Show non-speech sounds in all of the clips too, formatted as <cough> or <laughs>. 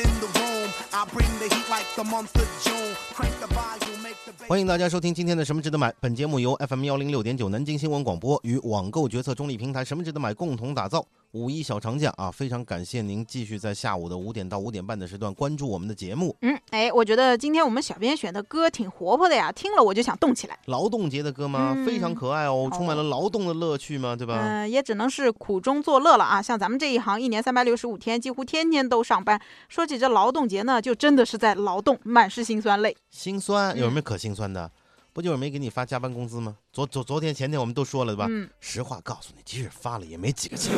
in the room. I bring the heat like the month of June. Crank the volume. 欢迎大家收听今天的什么值得买。本节目由 FM 幺零六点九南京新闻广播与网购决策中立平台什么值得买共同打造。五一小长假啊，非常感谢您继续在下午的五点到五点半的时段关注我们的节目。嗯，哎，我觉得今天我们小编选的歌挺活泼的呀，听了我就想动起来。劳动节的歌吗？嗯非常可爱哦，哦充满了劳动的乐趣嘛，对吧？嗯、也只能是苦中作乐了啊。像咱们这一行，一年三百六十五天，几乎天天都上班。说起这劳动节呢，就真的是在劳动，满是辛酸泪。辛酸，有嗯什么可心酸的？不就是没给你发加班工资吗？昨昨昨天前天我们都说了对吧？嗯，实话告诉你，即使发了也没几个钱。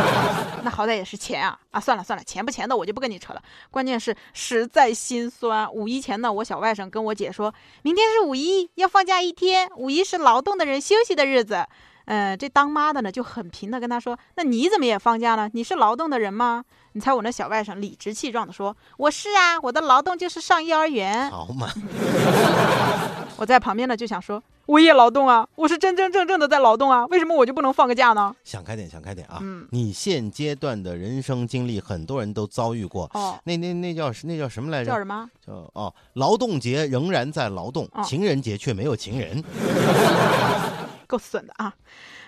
<laughs> 那好歹也是钱啊啊！算了算了，钱不钱的我就不跟你扯了。关键是实在心酸。五一前呢，我小外甥跟我姐说，明天是五一，要放假一天，五一是劳动的人休息的日子。嗯、这当妈的呢就很平的跟他说：“那你怎么也放假了？你是劳动的人吗？”你猜我那小外甥理直气壮的说：“我是啊，我的劳动就是上幼儿园。好嘛，”我在旁边呢就想说：“我也劳动啊，我是真真正正的在劳动啊，为什么我就不能放个假呢想开点，想开点啊！嗯你现阶段的人生经历，很多人都遭遇过？”。哦，那那那叫那叫什么来着？叫什么？叫哦，劳动节仍然在劳动，哦情人节却没有情人。够损的啊！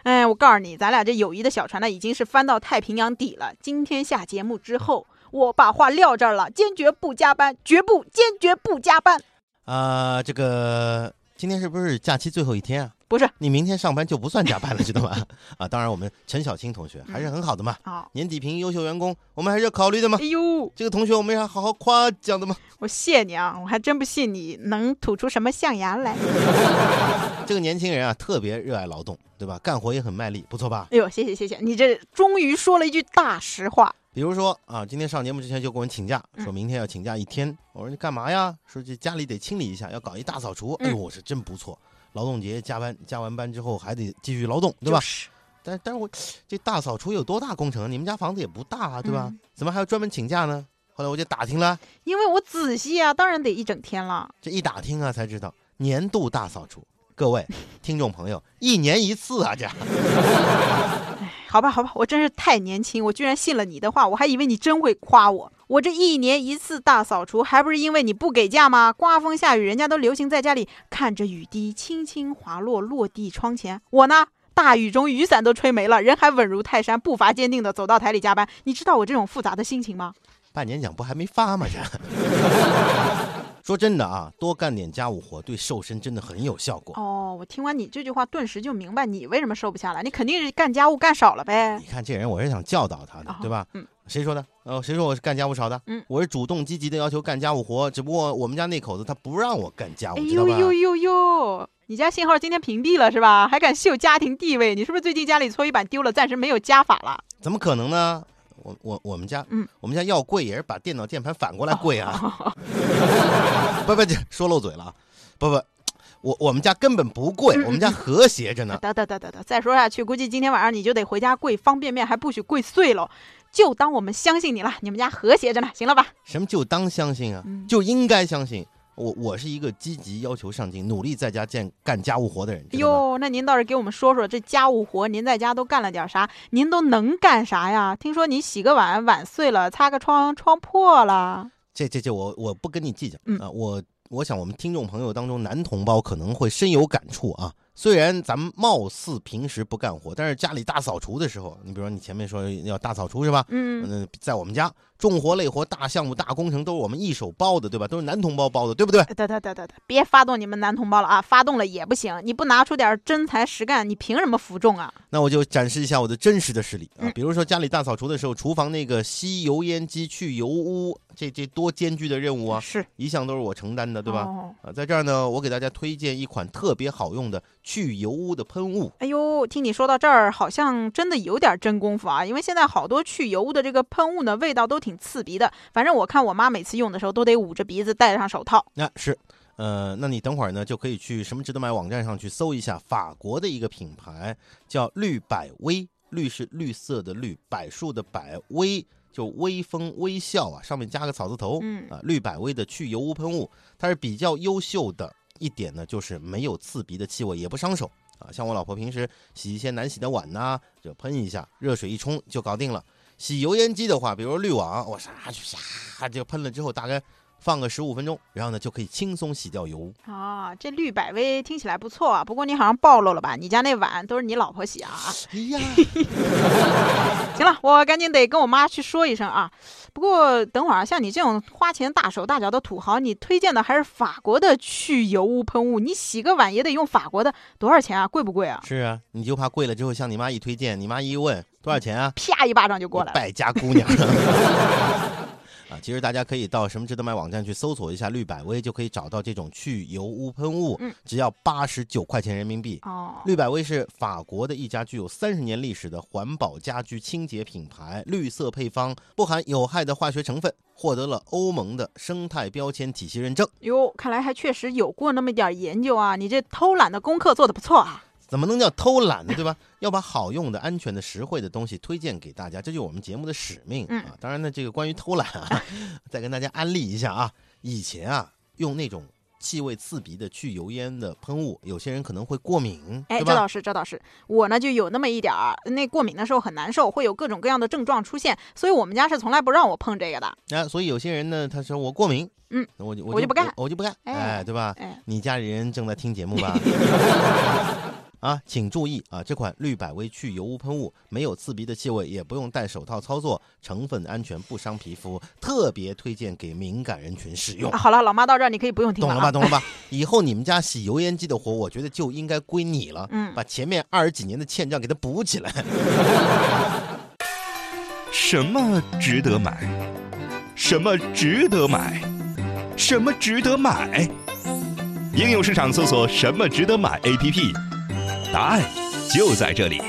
哎，我告诉你，咱俩这友谊的小船呢，已经是翻到太平洋底了。今天下节目之后，我把话撂这儿了，坚决不加班，绝不，坚决不加班。啊、这个今天是不是假期最后一天啊？不是你明天上班就不算加班了，知道吗？<laughs> 啊，当然我们陈小青同学还是很好的嘛，啊，年底评优秀员工，我们还是要考虑的嘛哎。呦，这个同学我们要好好夸奖的嘛。我谢你啊，我还真不信你能吐出什么象牙来。<laughs> 这个年轻人啊，特别热爱劳动，对吧？干活也很卖力，不错吧？哎呦，谢谢谢谢，你这终于说了一句大实话。比如说啊，今天上节目之前就给我们请假，嗯说明天要请假一天。我说你干嘛呀？说这家里得清理一下，要搞一大扫除。哎呦，嗯我是真不错。劳动节加班，加完班之后还得继续劳动，对吧？就是但但是我这大扫除有多大工程？你们家房子也不大啊，对吧？嗯怎么还要专门请假呢？后来我就打听了，因为我仔细啊，当然得一整天了。这一打听啊，才知道年度大扫除。各位听众朋友，一年一次啊，这好吧，好吧，我真是太年轻，我居然信了你的话，我还以为你真会夸我。我这一年一次大扫除，还不是因为你不给假吗？刮风下雨，人家都流行在家里看着雨滴轻轻滑落落地窗前，我呢，大雨中雨伞都吹没了，人还稳如泰山，步伐坚定的走到台里加班。你知道我这种复杂的心情吗？半年奖不还没发吗？这 <laughs> 说真的啊，多干点家务活对瘦身真的很有效果。哦，我听完你这句话，顿时就明白你为什么瘦不下来。你肯定是干家务干少了呗你。看这人，我是想教导他的哦，对吧？嗯谁说的？呃，谁说我是干家务少的？嗯我是主动积极的要求干家务活，只不过我们家那口子他不让我干家务，哎？呦呦呦呦！你家信号今天屏蔽了是吧？还敢秀家庭地位？你是不是最近家里搓衣板丢了，暂时没有家法了？怎么可能呢？我我我们家，嗯，我们家要跪也是把电脑键盘反过来跪啊！<laughs> 不不，这说漏嘴了啊！不不，我我们家根本不跪，我们家和谐着呢。得得得得得，再说下去，估计今天晚上你就得回家跪方便面，还不许跪碎喽。就当我们相信你了，你们家和谐着呢，行了吧？什么就当相信啊？嗯就应该相信。我我是一个积极要求上进、努力在家干干家务活的人。哟，那您倒是给我们说说这家务活，您在家都干了点啥？您都能干啥呀？听说你洗个碗碗碎了，擦个窗窗破了。这这这我我不跟你计较、嗯啊！我我想我们听众朋友当中男同胞可能会深有感触啊。虽然咱们貌似平时不干活，但是家里大扫除的时候，你比如说你前面说要大扫除是吧？嗯，嗯，在我们家重活累活、大项目、大工程都是我们一手包的，对吧？都是男同胞包的，对不对？别发动你们男同胞了啊！发动了也不行，你不拿出点真才实干，你凭什么服众啊？那我就展示一下我的真实的实力啊嗯！比如说家里大扫除的时候，厨房那个吸油烟机去油污，这这多艰巨的任务啊，是，一向都是我承担的，对吧？哦啊，在这儿呢，我给大家推荐一款特别好用的去油污的喷雾。哎呦，听你说到这儿，好像真的有点真功夫啊！因为现在好多去油污的这个喷雾呢，味道都挺刺鼻的。反正我看我妈每次用的时候，都得捂着鼻子戴上手套。那、是，呃，那你等会儿呢就可以去什么值得买网站上去搜一下法国的一个品牌，叫绿百威，绿是绿色的绿，柏树的柏，威就微风微笑啊，上面加个草字头，嗯啊，绿百威的去油污喷雾，它是比较优秀的一点呢，就是没有刺鼻的气味，也不伤手啊。像我老婆平时洗一些难洗的碗呐、就喷一下，热水一冲就搞定了。洗油烟机的话，比如滤网，我啥就啪就喷了之后，大概放个十五分钟，然后呢就可以轻松洗掉油污。啊，这绿百威听起来不错啊，不过你好像暴露了吧？你家那碗都是你老婆洗啊？哎呀，<laughs> 行了，我赶紧得跟我妈去说一声啊。不过等会儿啊，像你这种花钱大手大脚的土豪，你推荐的还是法国的去油污喷雾，你洗个碗也得用法国的，多少钱啊？贵不贵啊？是啊，你就怕贵了之后向你妈一推荐，你妈一问多少钱啊？啪一巴掌就过来了。败家姑娘。<laughs> 啊，其实大家可以到什么值得买网站去搜索一下绿百威，就可以找到这种去油污喷雾，嗯只要八十九块钱人民币。哦，绿百威是法国的一家具有三十年历史的环保家居清洁品牌，绿色配方不含有害的化学成分，获得了欧盟的生态标签体系认证。哟，看来还确实有过那么点研究啊！你这偷懒的功课做得不错啊。怎么能叫偷懒呢？对吧？<laughs> 要把好用的、安全的、实惠的东西推荐给大家，这就是我们节目的使命嗯啊。当然呢，这个关于偷懒啊，<laughs> 再跟大家安利一下啊。以前啊，用那种气味刺鼻的去油烟的喷雾，有些人可能会过敏，哎？这倒是，这倒是，我呢就有那么一点儿，那过敏的时候很难受，会有各种各样的症状出现，所以我们家是从来不让我碰这个的。啊，所以有些人呢，他说我过敏，嗯，我就我就不干我，我就不干，哎哎，对吧？哎，你家里人正在听节目吧？<laughs> 啊，请注意啊！这款绿百威去油污喷雾没有刺鼻的气味，也不用戴手套操作，成分安全，不伤皮肤，特别推荐给敏感人群使用啊。好了，老妈到这儿你可以不用听了啊。懂了吧？懂了吧？<laughs> 以后你们家洗油烟机的活，我觉得就应该归你了。嗯把前面二十几年的欠账给它补起来。<laughs> 什么值得买？什么值得买？什么值得买？应用市场搜索“什么值得买 ”APP，答案就在这里。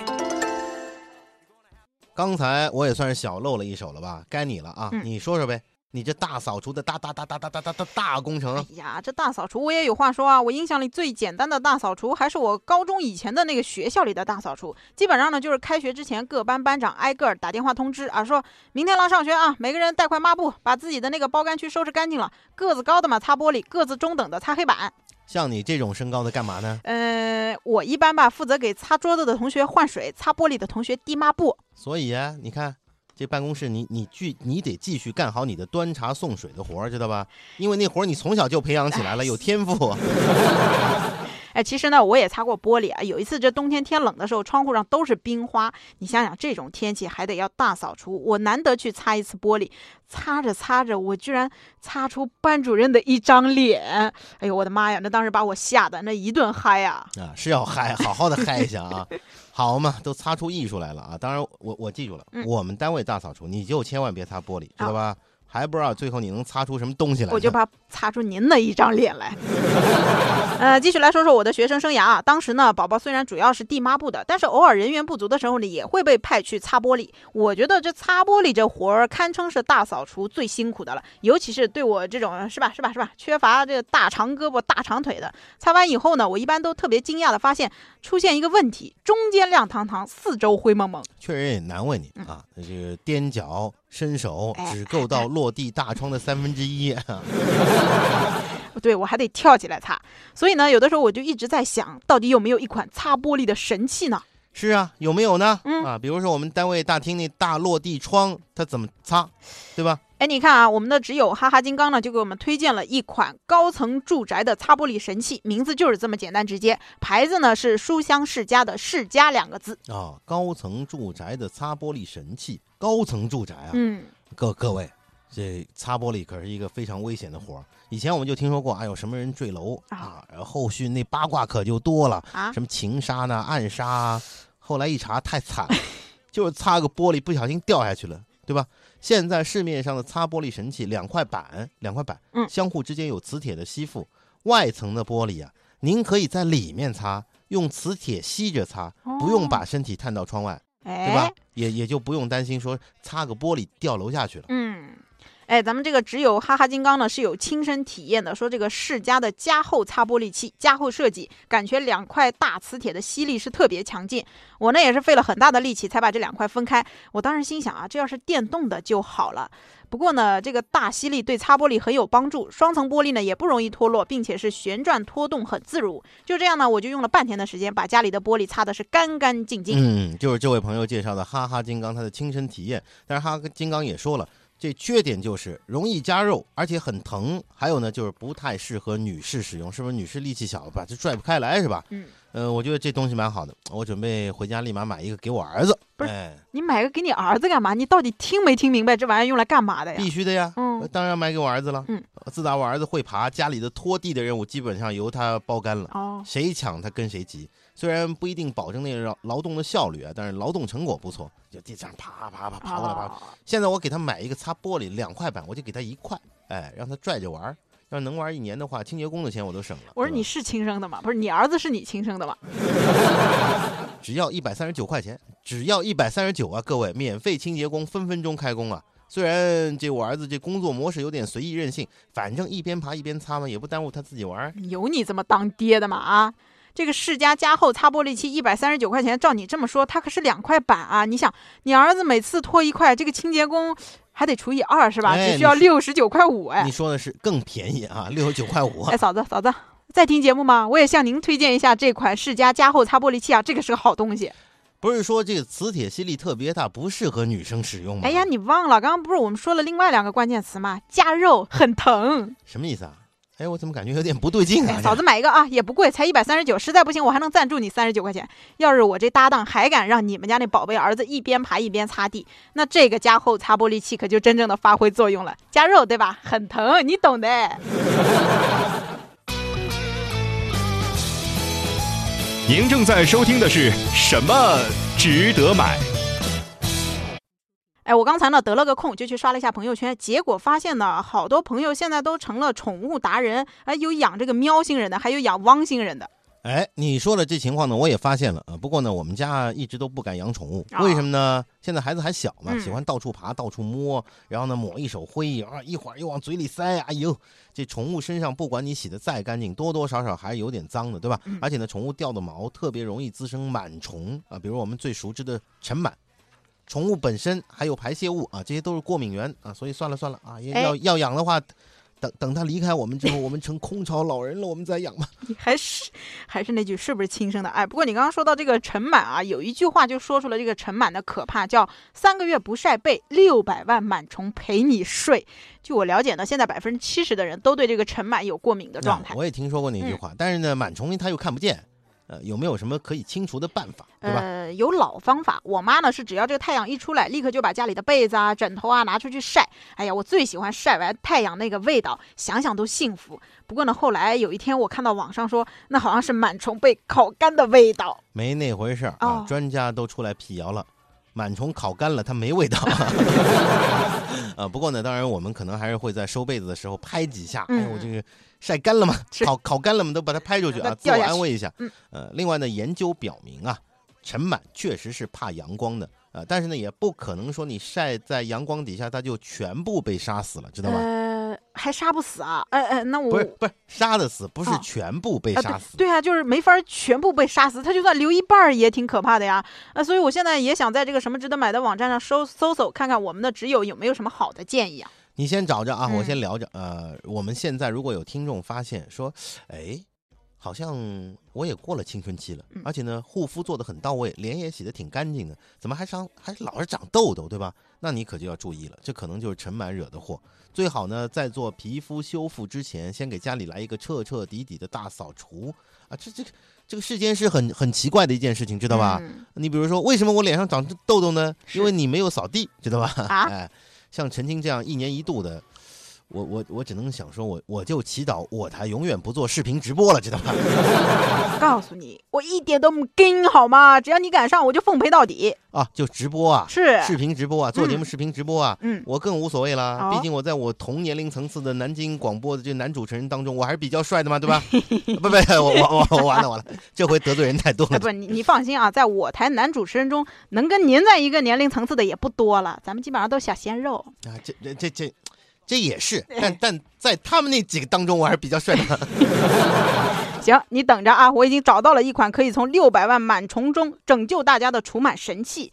刚才我也算是小露了一手了吧？该你了啊！嗯你说说呗，你这大扫除的大大大大大大大大大工程哎，呀，这大扫除我也有话说啊！我印象里最简单的大扫除还是我高中以前的那个学校里的大扫除。基本上呢，就是开学之前各班班长挨个儿打电话通知啊，说明天来上学啊，每个人带块抹布，把自己的那个包干区收拾干净了。个子高的嘛擦玻璃，个子中等的擦黑板。像你这种身高的干嘛呢？呃，我一般吧负责给擦桌子的同学换水，擦玻璃的同学递抹布。所以啊，你看这办公室你，你继你得继续干好你的端茶送水的活儿，知道吧？因为那活儿你从小就培养起来了，有天赋。<laughs> 哎，其实呢，我也擦过玻璃啊。有一次这冬天天冷的时候，窗户上都是冰花。你想想，这种天气还得要大扫除，我难得去擦一次玻璃，擦着擦着，我居然擦出班主任的一张脸。哎呦，我的妈呀！那当时把我吓得那一顿嗨呀、啊，是要嗨，好好的 <laughs> 嗨一下啊！好嘛，都擦出艺术来了啊！当然我，我记住了，嗯我们单位大扫除，你就千万别擦玻璃，知道吧？还不知道最后你能擦出什么东西来。我就怕擦出您的一张脸来。<laughs> 呃，继续来说说我的学生生涯啊。当时呢，宝宝虽然主要是递抹布的，但是偶尔人员不足的时候呢，也会被派去擦玻璃。我觉得这擦玻璃这活儿，堪称是大扫除最辛苦的了。尤其是对我这种是吧是吧是吧，缺乏这个大长胳膊大长腿的，擦完以后呢，我一般都特别惊讶的发现出现一个问题：中间亮堂堂，四周灰蒙蒙。确实也难为你啊，这个踮脚伸手只够到落地大窗的三分之一。<laughs> 对我还得跳起来擦，所以呢，有的时候我就一直在想，到底有没有一款擦玻璃的神器呢？是啊，有没有呢？嗯啊，比如说我们单位大厅那大落地窗，它怎么擦，对吧？哎，你看啊，我们的只有哈哈金刚呢，就给我们推荐了一款高层住宅的擦玻璃神器，名字就是这么简单直接，牌子呢是书香世家的世家两个字。啊，高层住宅的擦玻璃神器，高层住宅啊，嗯，各各位，这擦玻璃可是一个非常危险的活儿。以前我们就听说过，哎呦，什么人坠楼啊啊，然后后续那八卦可就多了，啊，什么情杀呢、暗杀啊。后来一查，太惨了，<laughs> 就是擦个玻璃不小心掉下去了，对吧？现在市面上的擦玻璃神器，两块板，两块板，嗯相互之间有磁铁的吸附，外层的玻璃啊，您可以在里面擦，用磁铁吸着擦，不用把身体探到窗外。对吧哎，？也也就不用担心说擦个玻璃掉楼下去了。嗯。哎，咱们这个只有哈哈金刚呢是有亲身体验的，说这个世嘉的加厚擦玻璃器加厚设计，感觉两块大磁铁的吸力是特别强劲。我呢也是费了很大的力气才把这两块分开。我当时心想啊，这要是电动的就好了。不过呢，这个大吸力对擦玻璃很有帮助，双层玻璃呢也不容易脱落，并且是旋转拖动很自如。就这样呢，我就用了半天的时间把家里的玻璃擦的是干干净净。嗯，就是这位朋友介绍的哈哈金刚他的亲身体验。但是哈哈金刚也说了。这缺点就是容易夹肉，而且很疼。还有呢，就是不太适合女士使用，是不是？女士力气小，把这拽不开来，是吧？嗯。呃，我觉得这东西蛮好的，我准备回家立马买一个给我儿子。不是，你买个给你儿子干嘛？你到底听没听明白这玩意儿用来干嘛的呀？必须的呀。嗯。当然买给我儿子了。嗯。自打我儿子会爬，家里的拖地的任务基本上由他包干了。哦。谁抢他跟谁急。虽然不一定保证那个劳劳动的效率啊，但是劳动成果不错。就地上啪啪啪爬过来爬。现在我给他买一个擦玻璃两块板，我就给他一块，哎，让他拽着玩儿。要能玩一年的话，清洁工的钱我都省了。我说你是亲生的吗？不是，你儿子是你亲生的吗？<laughs> 只要一百三十九块钱，只要一百三十九啊！各位，免费清洁工分分钟开工啊！虽然这我儿子这工作模式有点随意任性，反正一边爬一边擦嘛，也不耽误他自己玩。有你这么当爹的吗？啊！这个世嘉加厚擦玻璃器一百三十九块钱，照你这么说，它可是两块板啊！你想，你儿子每次拖一块，这个清洁工还得除以二是吧？只需要六十九块五哎！你说的是更便宜啊，六十九块五。哎，嫂子嫂子，在听节目吗？我也向您推荐一下这款世嘉加厚擦玻璃器啊，这个是个好东西。不是说这个磁铁吸力特别大，不适合女生使用吗？哎呀，你忘了，刚刚不是我们说了另外两个关键词吗？加肉，很疼。什么意思啊？哎，我怎么感觉有点不对劲啊？嫂子买一个啊，也不贵，才一百三十九，实在不行我还能赞助你三十九块钱。要是我这搭档还敢让你们家那宝贝儿子一边爬一边擦地，那这个加厚擦玻璃器可就真正的发挥作用了，加肉对吧？很疼，你懂的。您正在收听的是什么值得买？哎，我刚才呢得了个空，就去刷了一下朋友圈，结果发现呢，好多朋友现在都成了宠物达人，哎，有养这个喵星人的，还有养汪星人的。哎，你说的这情况呢，我也发现了啊。不过呢，我们家一直都不敢养宠物，为什么呢？现在孩子还小嘛，喜欢到处爬、到处摸，然后呢抹一手灰啊，一会儿又往嘴里塞，哎呦，这宠物身上不管你洗的再干净，多多少少还是有点脏的，对吧？而且呢，宠物掉的毛特别容易滋生螨虫啊，比如我们最熟知的尘螨。宠物本身还有排泄物啊，这些都是过敏源啊，所以算了算了啊，要要养的话，等等它离开我们之后，我们成空巢老人了，我们再养吧。你 <laughs> 还是还是那句，是不是亲生的？哎，不过你刚刚说到这个尘螨啊，有一句话就说出了这个尘螨的可怕，叫三个月不晒被，六百万螨虫陪你睡。据我了解呢，现在百分之七十的人都对这个尘螨有过敏的状态。我也听说过那句话，但是呢，螨虫它又看不见。呃，有没有什么可以清除的办法，对吧？呃，有老方法。我妈呢是只要这个太阳一出来，立刻就把家里的被子啊、枕头啊拿出去晒。哎呀，我最喜欢晒完太阳那个味道，想想都幸福。不过呢，后来有一天我看到网上说，那好像是螨虫被烤干的味道，没那回事儿啊。专家都出来辟谣了，螨虫烤干了它没味道。啊，<laughs> 不过呢，当然我们可能还是会在收被子的时候拍几下。哎，我这个。晒干了嘛？烤烤干了嘛？都把它拍出去啊，自我安慰一下。嗯，呃，另外呢，研究表明啊，尘螨确实是怕阳光的啊，但是呢，也不可能说你晒在阳光底下，它就全部被杀死了，知道吗？呃，还杀不死啊？哎哎，那我不是不是杀的死，不是全部被杀死。对啊，就是没法全部被杀死，他就算留一半也挺可怕的呀。啊，所以我现在也想在这个什么值得买的网站上搜搜搜，看看我们的挚友有没有什么好的建议啊。你先找着啊，我先聊着。呃，我们现在如果有听众发现说，哎，好像我也过了青春期了，而且呢，护肤做的很到位，脸也洗得挺干净的，怎么还长还老是长痘痘，对吧？那你可就要注意了，这可能就是尘螨惹的祸。最好呢，在做皮肤修复之前，先给家里来一个彻彻底底的大扫除啊！这这这个世间是很很奇怪的一件事情，知道吧？你比如说，为什么我脸上长痘痘呢？因为你没有扫地，知道吧？<laughs> 哎。像陈青这样一年一度的，我我我只能想说，我我就祈祷我台永远不做视频直播了，知道吗？<laughs> 告诉你，我一点都不跟好吗？只要你敢上，我就奉陪到底啊！就直播啊，是视频直播啊，做节目视频直播啊，嗯，我更无所谓了。毕竟我在我同年龄层次的南京广播的这男主持人当中，我还是比较帅的嘛，对吧？<laughs> 不不，我我我完了完了，这回得罪人太多了。不，你你放心啊，在我台男主持人中，能跟您在一个年龄层次的也不多了，咱们基本上都是小鲜肉啊。这这这这。这也是，但但在他们那几个当中，我还是比较帅的。<laughs> 行，你等着啊！我已经找到了一款可以从六百万螨虫中拯救大家的除螨神器。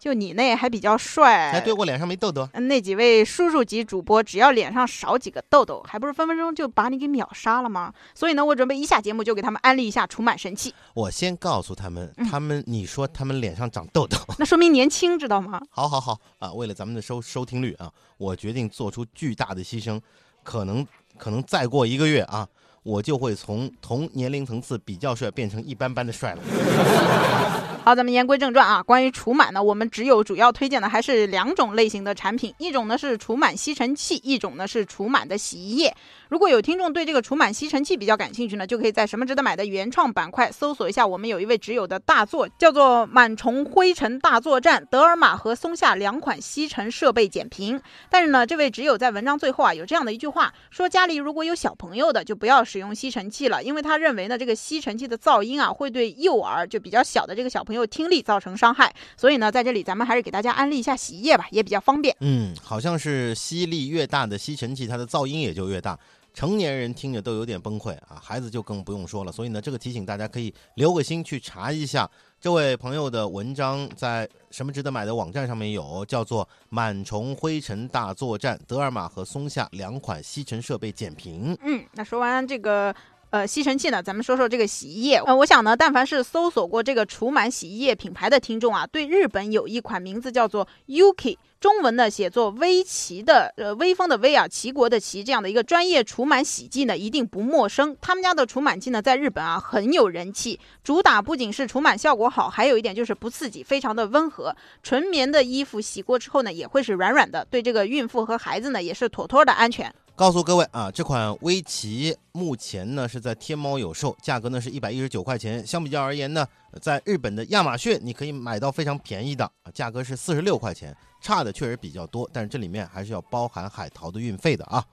就你那还比较帅，哎，对我脸上没痘痘。嗯那几位叔叔级主播，只要脸上少几个痘痘，还不是分分钟就把你给秒杀了吗？所以呢，我准备一下节目就给他们安利一下除螨神器。我先告诉他们，嗯他们你说他们脸上长痘痘，<laughs> 那说明年轻，知道吗？<laughs> 好好好啊！为了咱们的收收听率啊，我决定做出巨大的牺牲，可能可能再过一个月啊，我就会从同年龄层次比较帅变成一般般的帅了。<laughs> 好，咱们言归正传啊。关于除螨呢，我们只有主要推荐的还是两种类型的产品，一种呢是除螨吸尘器，一种呢是除螨的洗衣液。如果有听众对这个除螨吸尘器比较感兴趣呢，就可以在什么值得买的原创板块搜索一下我们有一位挚友的大作，叫做《螨虫灰尘大作战：德尔玛和松下两款吸尘设备简评》。但是呢，这位挚友在文章最后啊有这样的一句话，说家里如果有小朋友的，就不要使用吸尘器了，因为他认为呢，这个吸尘器的噪音啊会对幼儿就比较小的这个小朋友听力造成伤害。所以呢，在这里咱们还是给大家安利一下洗衣液吧，也比较方便。嗯，好像是吸力越大的吸尘器，它的噪音也就越大。成年人听着都有点崩溃啊，孩子就更不用说了。所以呢，这个提醒大家可以留个心去查一下这位朋友的文章，在什么值得买的网站上面有，叫做《螨虫灰尘大作战：德尔玛和松下两款吸尘设备简评》。嗯，那说完这个。呃，吸尘器呢，咱们说说这个洗衣液。呃，我想呢，但凡是搜索过这个除螨洗衣液品牌的听众啊，对日本有一款名字叫做 Yuki，中文呢写作微奇的，呃，微风的微啊，齐国的齐，这样的一个专业除螨洗剂呢，一定不陌生。他们家的除螨剂呢，在日本啊很有人气，主打不仅是除螨效果好，还有一点就是不刺激，非常的温和。纯棉的衣服洗过之后呢，也会是软软的，对这个孕妇和孩子呢，也是妥妥的安全。告诉各位啊，这款薇琪目前呢是在天猫有售，价格呢是一百一十九块钱。相比较而言呢，在日本的亚马逊你可以买到非常便宜的，啊价格是四十六块钱，差的确实比较多，但是这里面还是要包含海淘的运费的啊。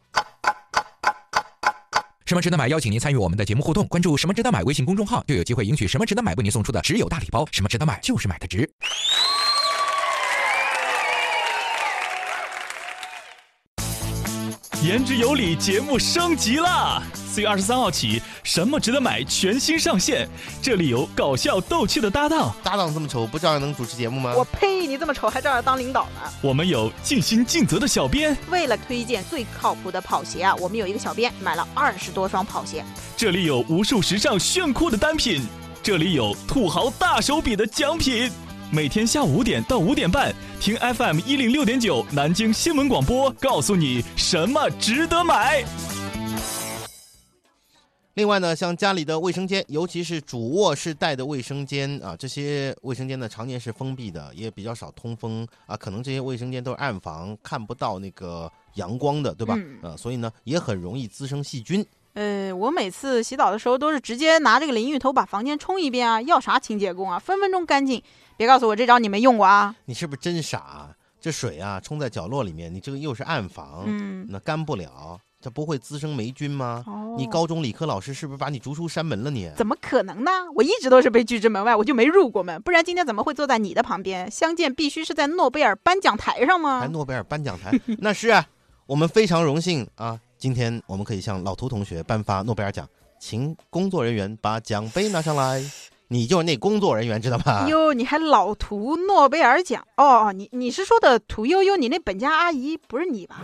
什么值得买？邀请您参与我们的节目互动，关注“什么值得买”微信公众号，就有机会赢取“什么值得买”为您送出的只有大礼包。什么值得买？就是买的值。言之有理，节目升级啦！四月二十三号起，什么值得买全新上线，这里有搞笑逗趣的搭档，搭档这么丑，不照样能主持节目吗？我呸！你这么丑还照样当领导呢？我们有尽心尽责的小编，为了推荐最靠谱的跑鞋啊，我们有一个小编买了二十多双跑鞋。这里有无数时尚炫酷的单品，这里有土豪大手笔的奖品。每天下午五点到五点半，听 FM 一零六点九南京新闻广播，告诉你什么值得买。另外呢，像家里的卫生间，尤其是主卧室带的卫生间啊，这些卫生间呢常年是封闭的，也比较少通风啊，可能这些卫生间都是暗房，看不到那个阳光的，对吧？嗯呃，所以呢也很容易滋生细菌。呃，我每次洗澡的时候都是直接拿这个淋浴头把房间冲一遍啊，要啥清洁工啊，分分钟干净。别告诉我这招你没用过啊！你是不是真傻啊？这水啊冲在角落里面，你这个又是暗房，嗯，那干不了，这不会滋生霉菌吗？哦你高中理科老师是不是把你逐出山门了你？怎么可能呢？我一直都是被拒之门外，我就没入过门，不然今天怎么会坐在你的旁边？相见必须是在诺贝尔颁奖台上吗还？诺贝尔颁奖台？<laughs> 那是啊，我们非常荣幸啊！今天我们可以向老涂同学颁发诺贝尔奖，请工作人员把奖杯拿上来。你就是那工作人员，知道吧？哟，你还老图诺贝尔奖哦？你你是说的屠呦呦？你那本家阿姨不是你吧？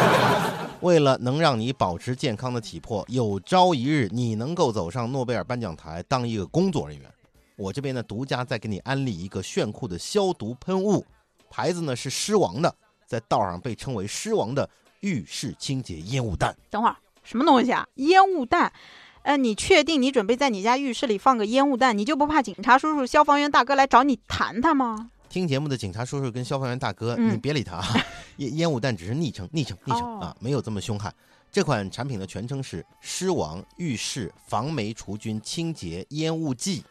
<laughs> 为了能让你保持健康的体魄，有朝一日你能够走上诺贝尔颁奖台当一个工作人员，我这边呢独家再给你安利一个炫酷的消毒喷雾，牌子呢是狮王的，在道上被称为狮王的浴室清洁烟雾弹。等会儿什么东西啊？烟雾弹？呃，你确定你准备在你家浴室里放个烟雾弹，你就不怕警察叔叔、消防员大哥来找你谈谈吗？听节目的警察叔叔跟消防员大哥，嗯你别理他啊！<laughs> 烟烟雾弹只是昵称，昵称，昵称、哦啊，没有这么凶悍。这款产品的全称是狮王浴室防霉除菌清洁烟雾剂。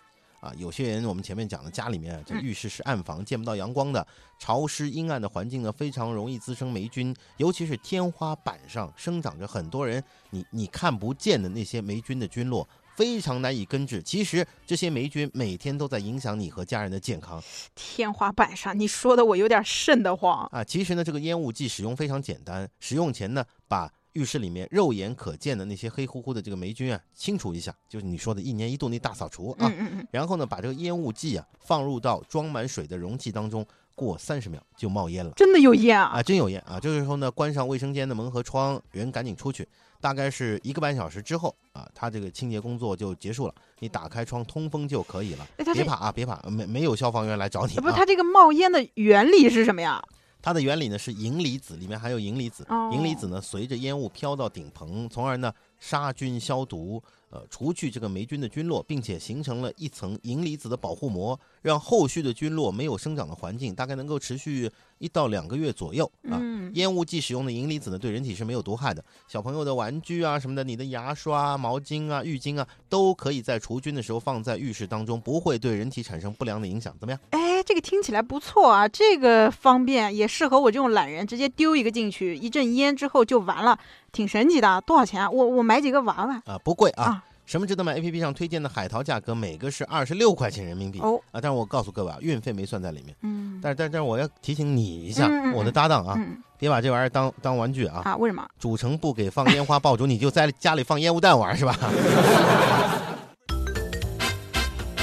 啊，有些人我们前面讲的家里面这嗯浴室是暗房，见不到阳光的，潮湿阴暗的环境呢，非常容易滋生霉菌，尤其是天花板上生长着很多人你你看不见的那些霉菌的菌落，非常难以根治。其实这些霉菌每天都在影响你和家人的健康天花板上，你说的我有点瘆得慌。啊。其实呢，这个烟雾剂使用非常简单，使用前呢，把浴室里面肉眼可见的那些黑乎乎的这个霉菌啊清除一下，就是你说的一年一度那大扫除啊。嗯嗯嗯，然后呢，把这个烟雾剂啊放入到装满水的容器当中，过三十秒就冒烟了。真的有烟啊！啊，真有烟啊！这个时候呢，关上卫生间的门和窗，人赶紧出去。大概是一个半小时之后啊，它这个清洁工作就结束了。你打开窗通风就可以了别怕啊，别怕，没没有消防员来找你不，是。它这个冒烟的原理是什么呀？它的原理呢是银离子，里面含有银离子。哦银离子呢随着烟雾飘到顶棚，从而呢杀菌消毒，呃，除去这个霉菌的菌落，并且形成了一层银离子的保护膜，让后续的菌落没有生长的环境，大概能够持续一到两个月左右啊。嗯，烟雾剂使用的银离子呢，对人体是没有毒害的。小朋友的玩具啊什么的，你的牙刷、毛巾啊、浴巾啊，都可以在除菌的时候放在浴室当中，不会对人体产生不良的影响。怎么样？哎，这个听起来不错啊，这个方便，也适合我这种懒人，直接丢一个进去，一阵烟之后就完了，挺神奇的。多少钱啊？我我买几个玩玩。啊，不贵啊。啊什么值得买 APP 上推荐的海淘价格每个是二十六块钱人民币、哦，啊，但是我告诉各位啊，运费没算在里面。嗯但是但是但是我要提醒你一下，我的搭档啊，嗯别把这玩意儿当当玩具啊。啊，为什么？主城不给放烟花爆竹，你就在家里放烟雾弹玩是吧？<laughs>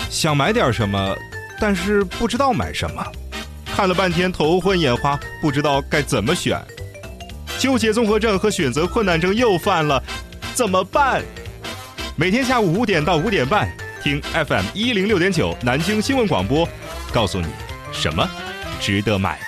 想买点什么，但是不知道买什么，看了半天头昏眼花，不知道该怎么选，纠结综合症和选择困难症又犯了，怎么办？每天下午五点到五点半，听 FM 一零六点九南京新闻广播，告诉你什么值得买。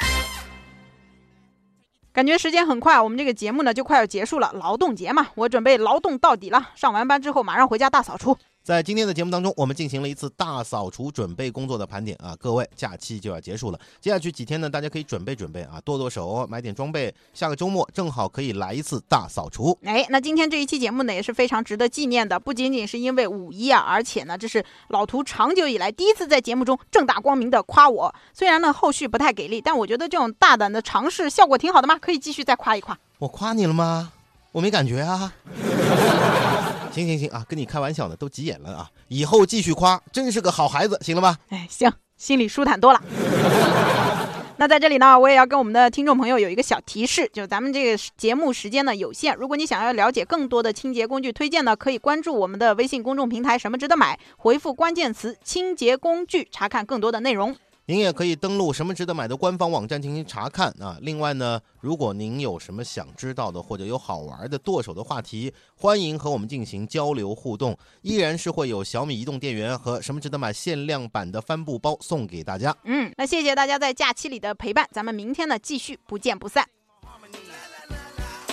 感觉时间很快，我们这个节目呢就快要结束了。劳动节嘛，我准备劳动到底了。上完班之后马上回家大扫除。在今天的节目当中，我们进行了一次大扫除准备工作的盘点啊，各位假期就要结束了，接下去几天呢，大家可以准备准备啊，剁剁手，买点装备，下个周末正好可以来一次大扫除。哎，那今天这一期节目呢也是非常值得纪念的，不仅仅是因为五一啊，而且呢，这是老图长久以来第一次在节目中正大光明的夸我。虽然呢后续不太给力，但我觉得这种大胆的尝试效果挺好的嘛，可以继续再夸一夸。我夸你了吗？我没感觉啊。<laughs> 行行行啊，跟你开玩笑呢，都急眼了啊！以后继续夸，真是个好孩子，行了吧？哎，行，心里舒坦多了。<laughs> 那在这里呢，我也要跟我们的听众朋友有一个小提示，就是咱们这个节目时间呢有限，如果你想要了解更多的清洁工具推荐呢，可以关注我们的微信公众平台“什么值得买”，回复关键词“清洁工具”，查看更多的内容。您也可以登录什么值得买的官方网站进行查看啊。另外呢，如果您有什么想知道的或者有好玩的剁手的话题，欢迎和我们进行交流互动。依然是会有小米移动电源和什么值得买限量版的帆布包送给大家。嗯，那谢谢大家在假期里的陪伴，咱们明天呢继续不见不散。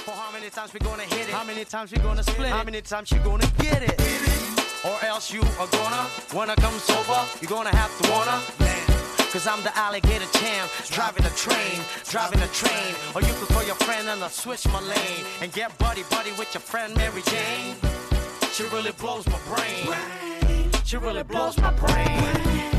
For how many times we gonna hit it? How many times we gonna split it? How many times you gonna get it? Or else you are gonna, when I come sober, you're gonna have to wanna. Cause I'm the alligator champ, driving a train, driving a train. Or you could call your friend and I'll switch my lane and get buddy buddy with your friend Mary Jane. She really blows my brain. She really blows my brain.